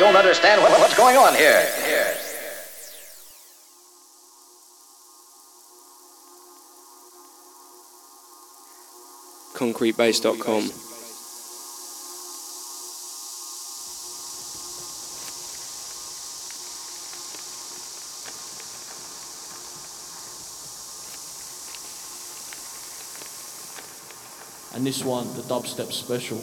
don't understand what, what's going on here. Here. concretebase.com. And this one, the dubstep special.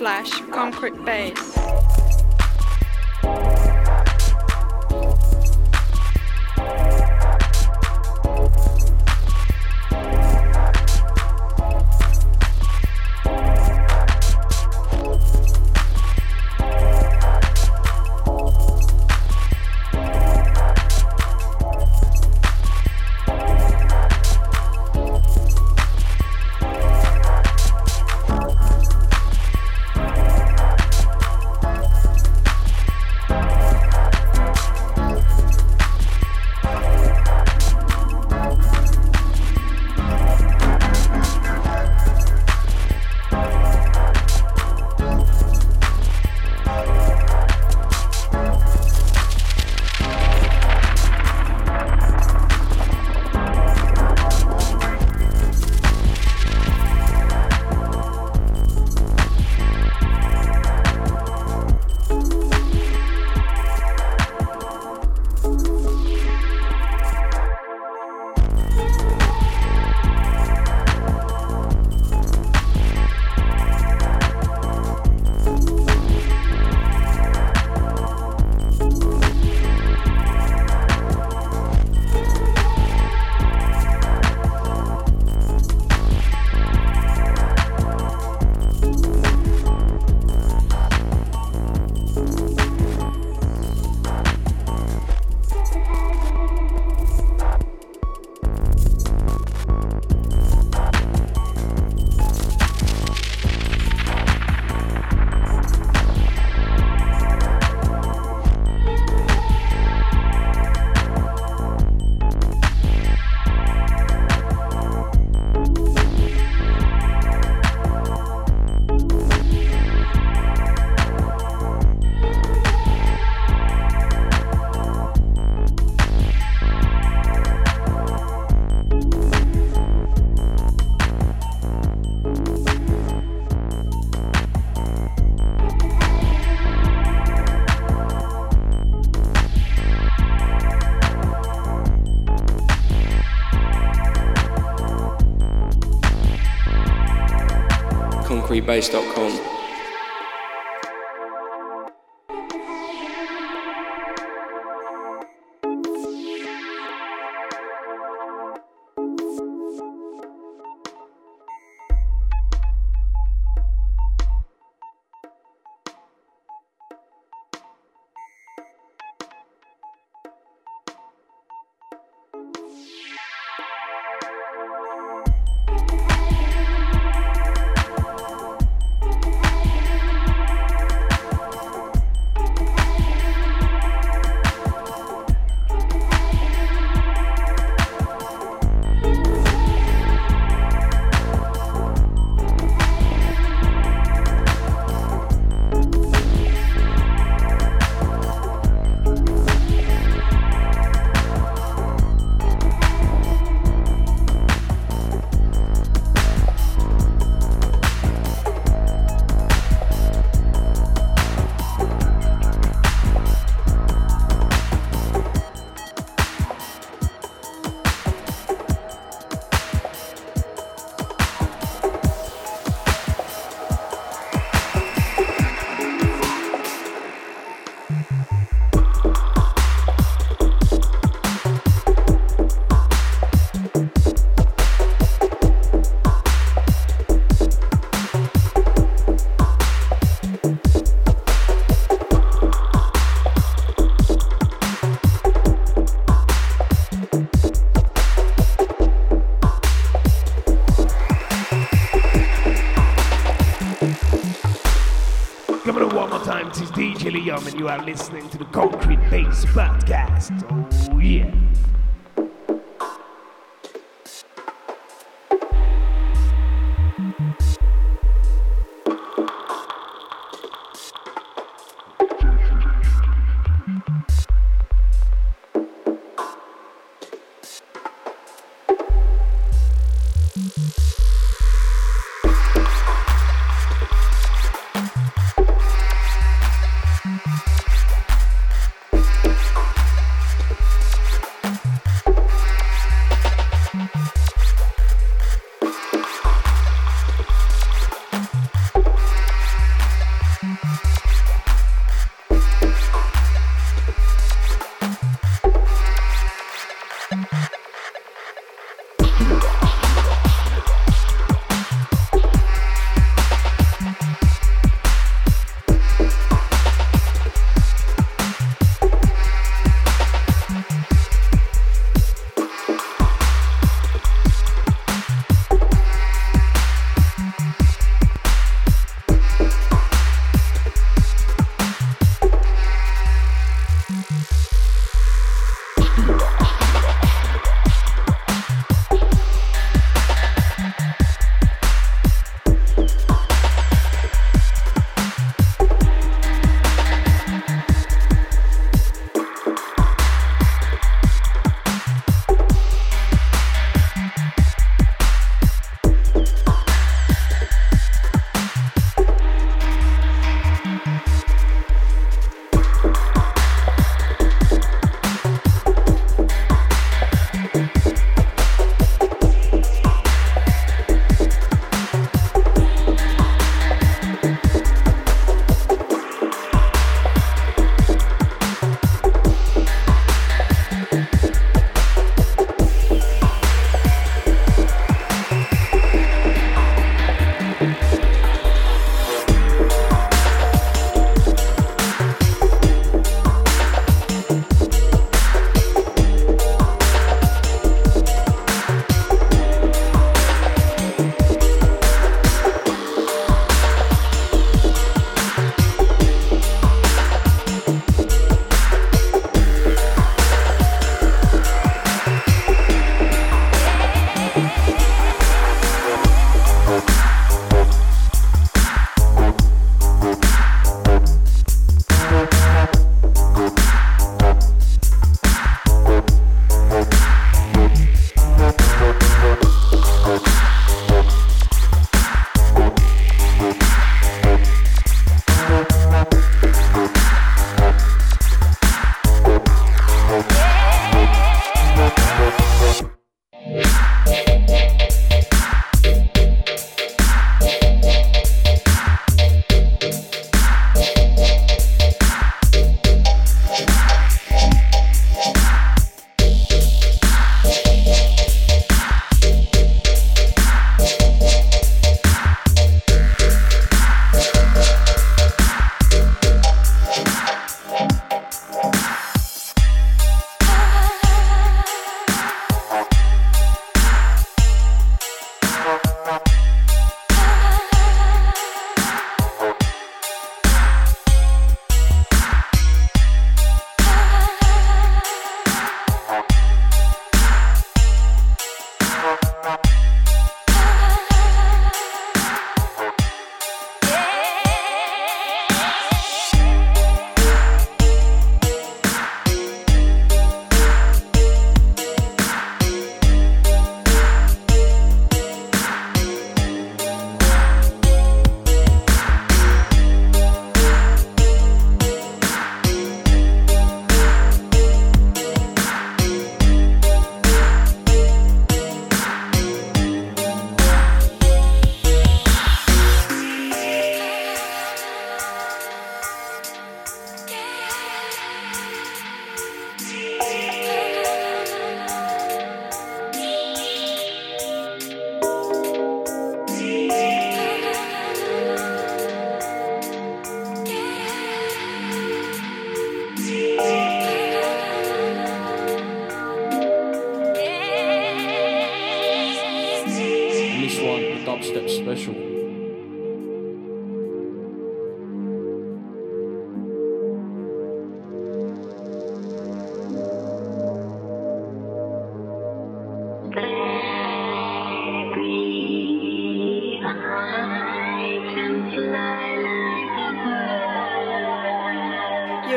Slash concretebase. concretebase.com. and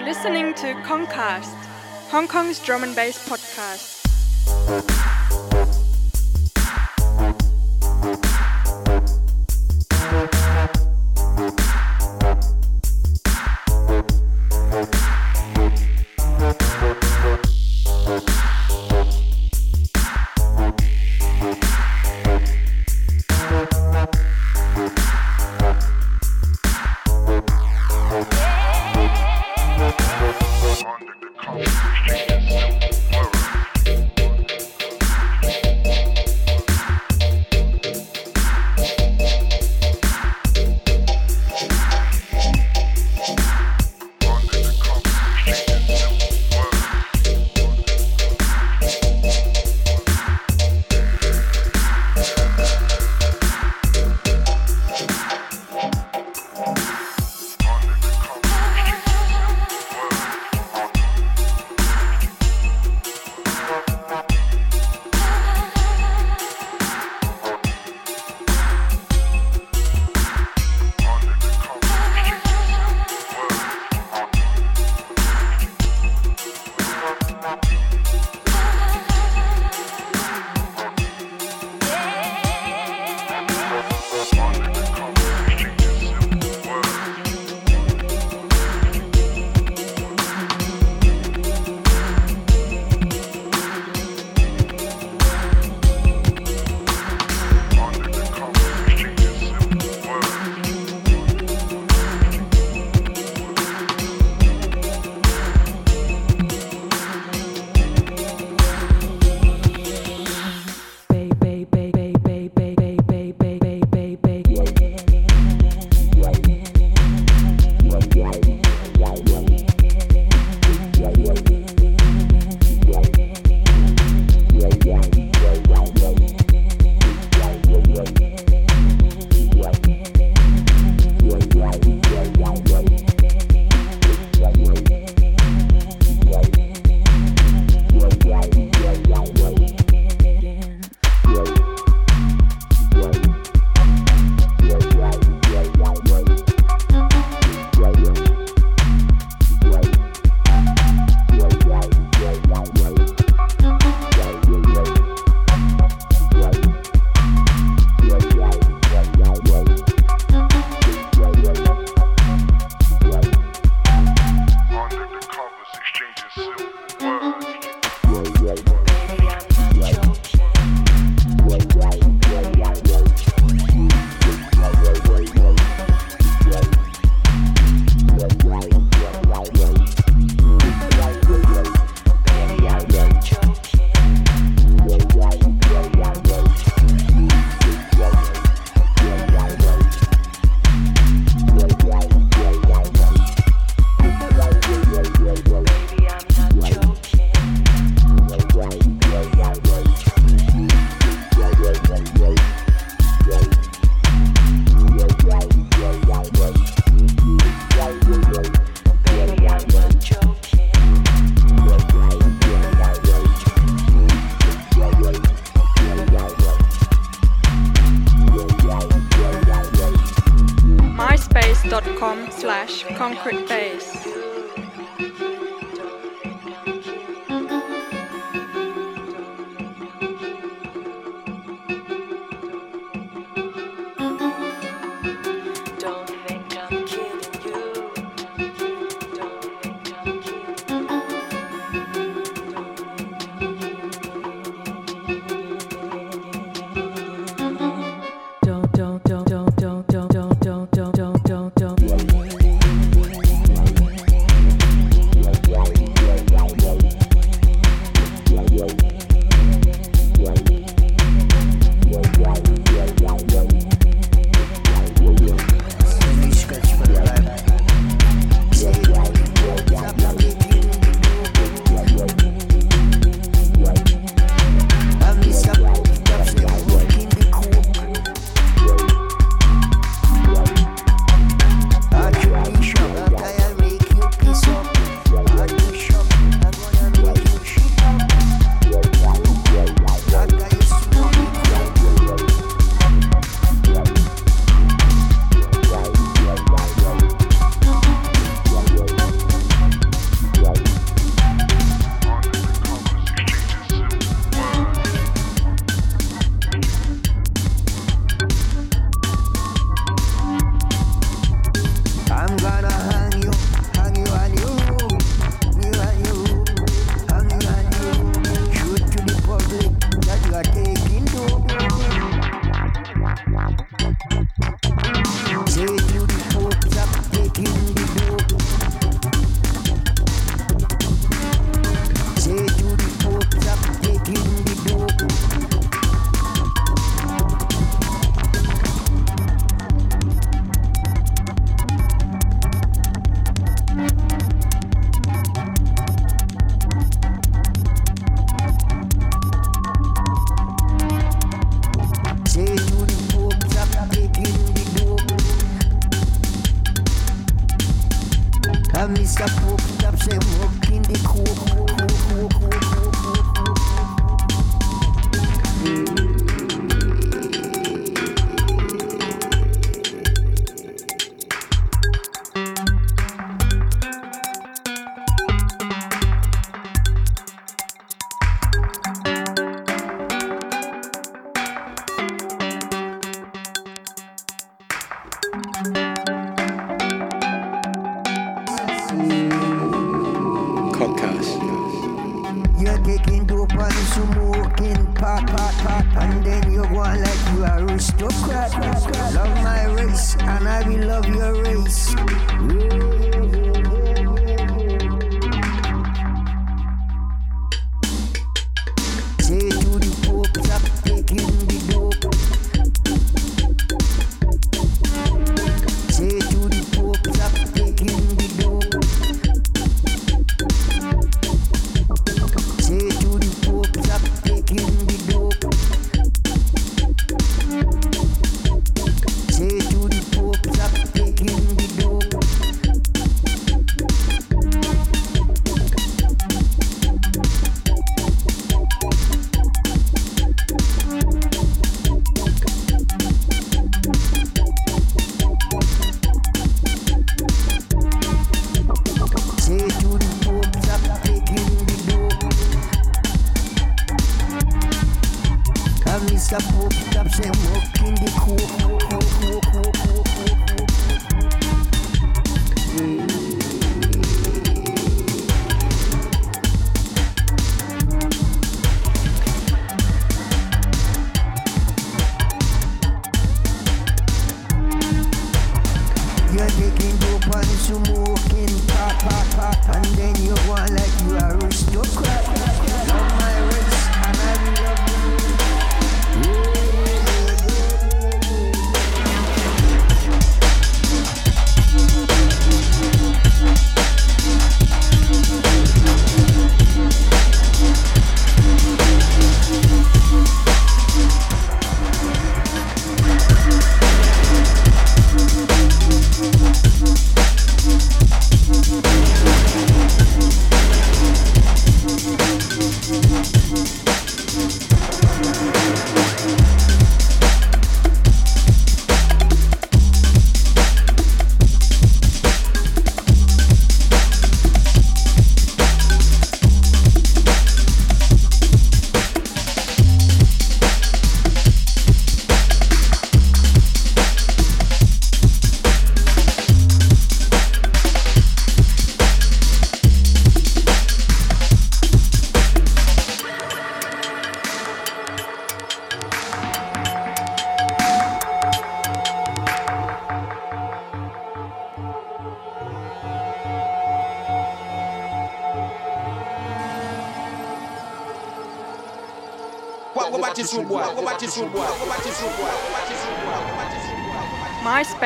listening to Concast, Hong Kong's drum and bass podcast.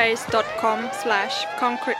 myspace.com slash concrete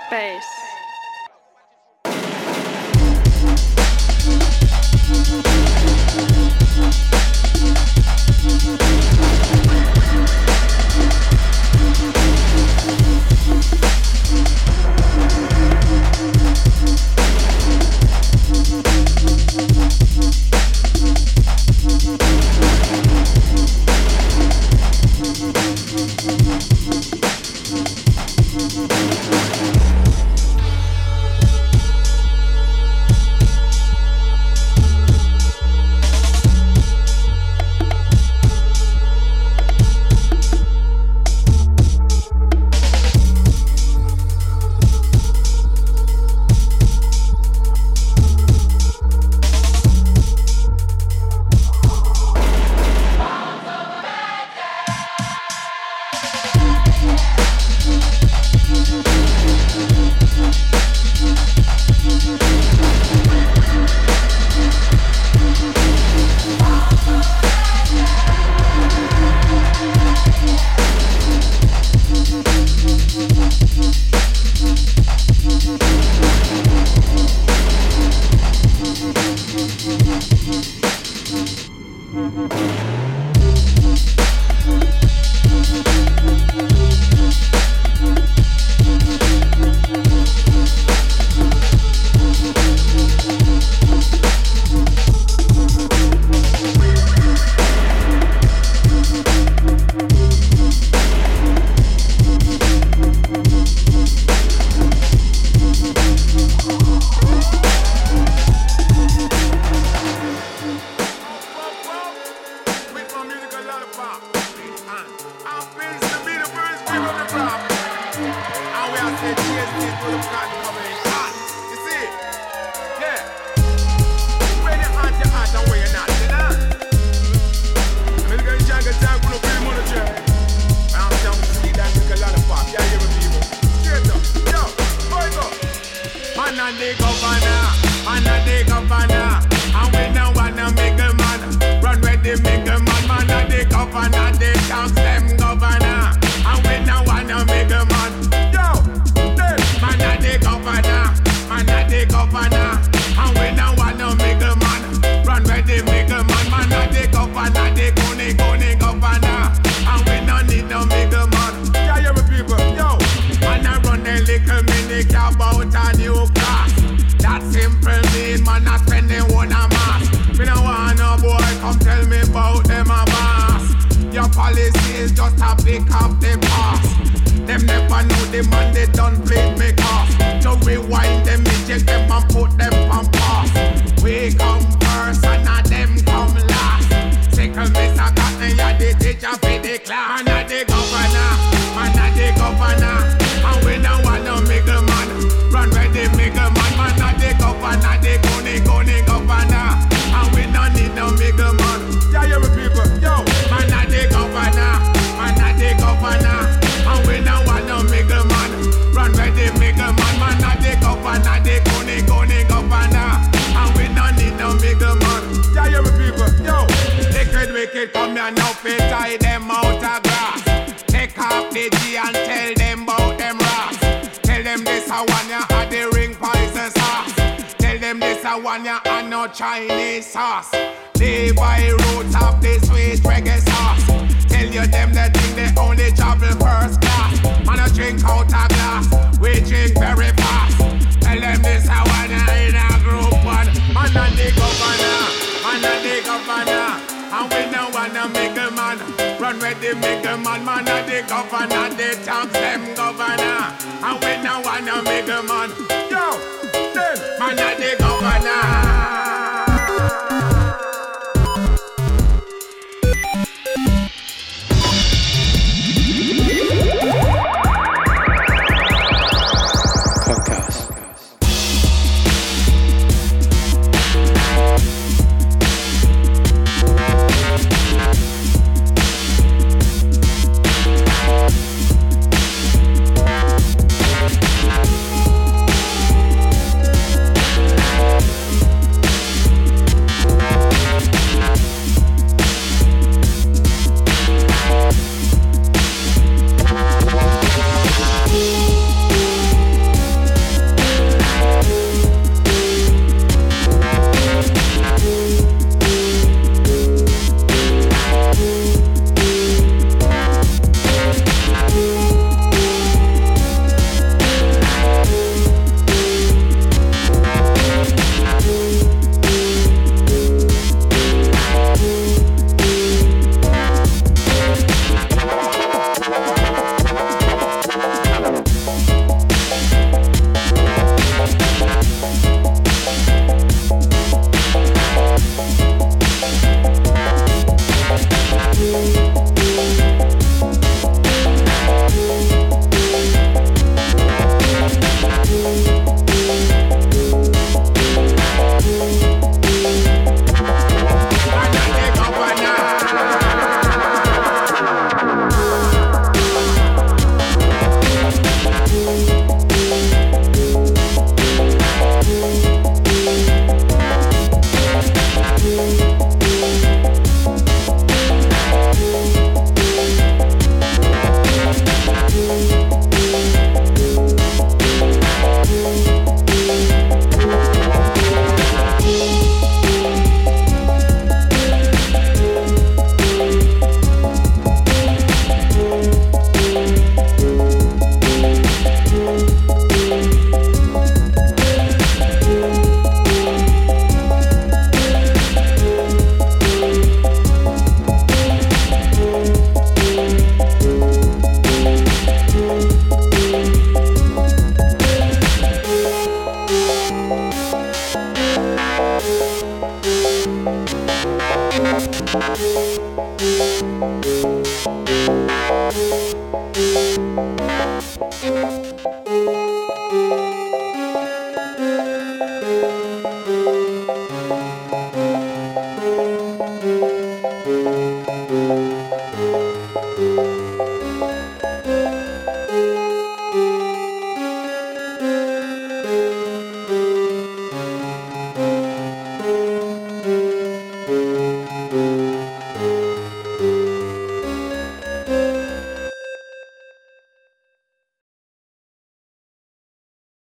California and no Chinese sauce. Live by roots of the sweet reggae sauce. Tell you them that think they only travel first class. Man, I drink out of glass, we drink very fast. Tell them this I wanna in a group one. Man, I'm the governor, Man, I'm the governor. And we don't wanna make a man Run with the make a man, man of the governor They tax them governor And we don't wanna make a man Yo, them, man of the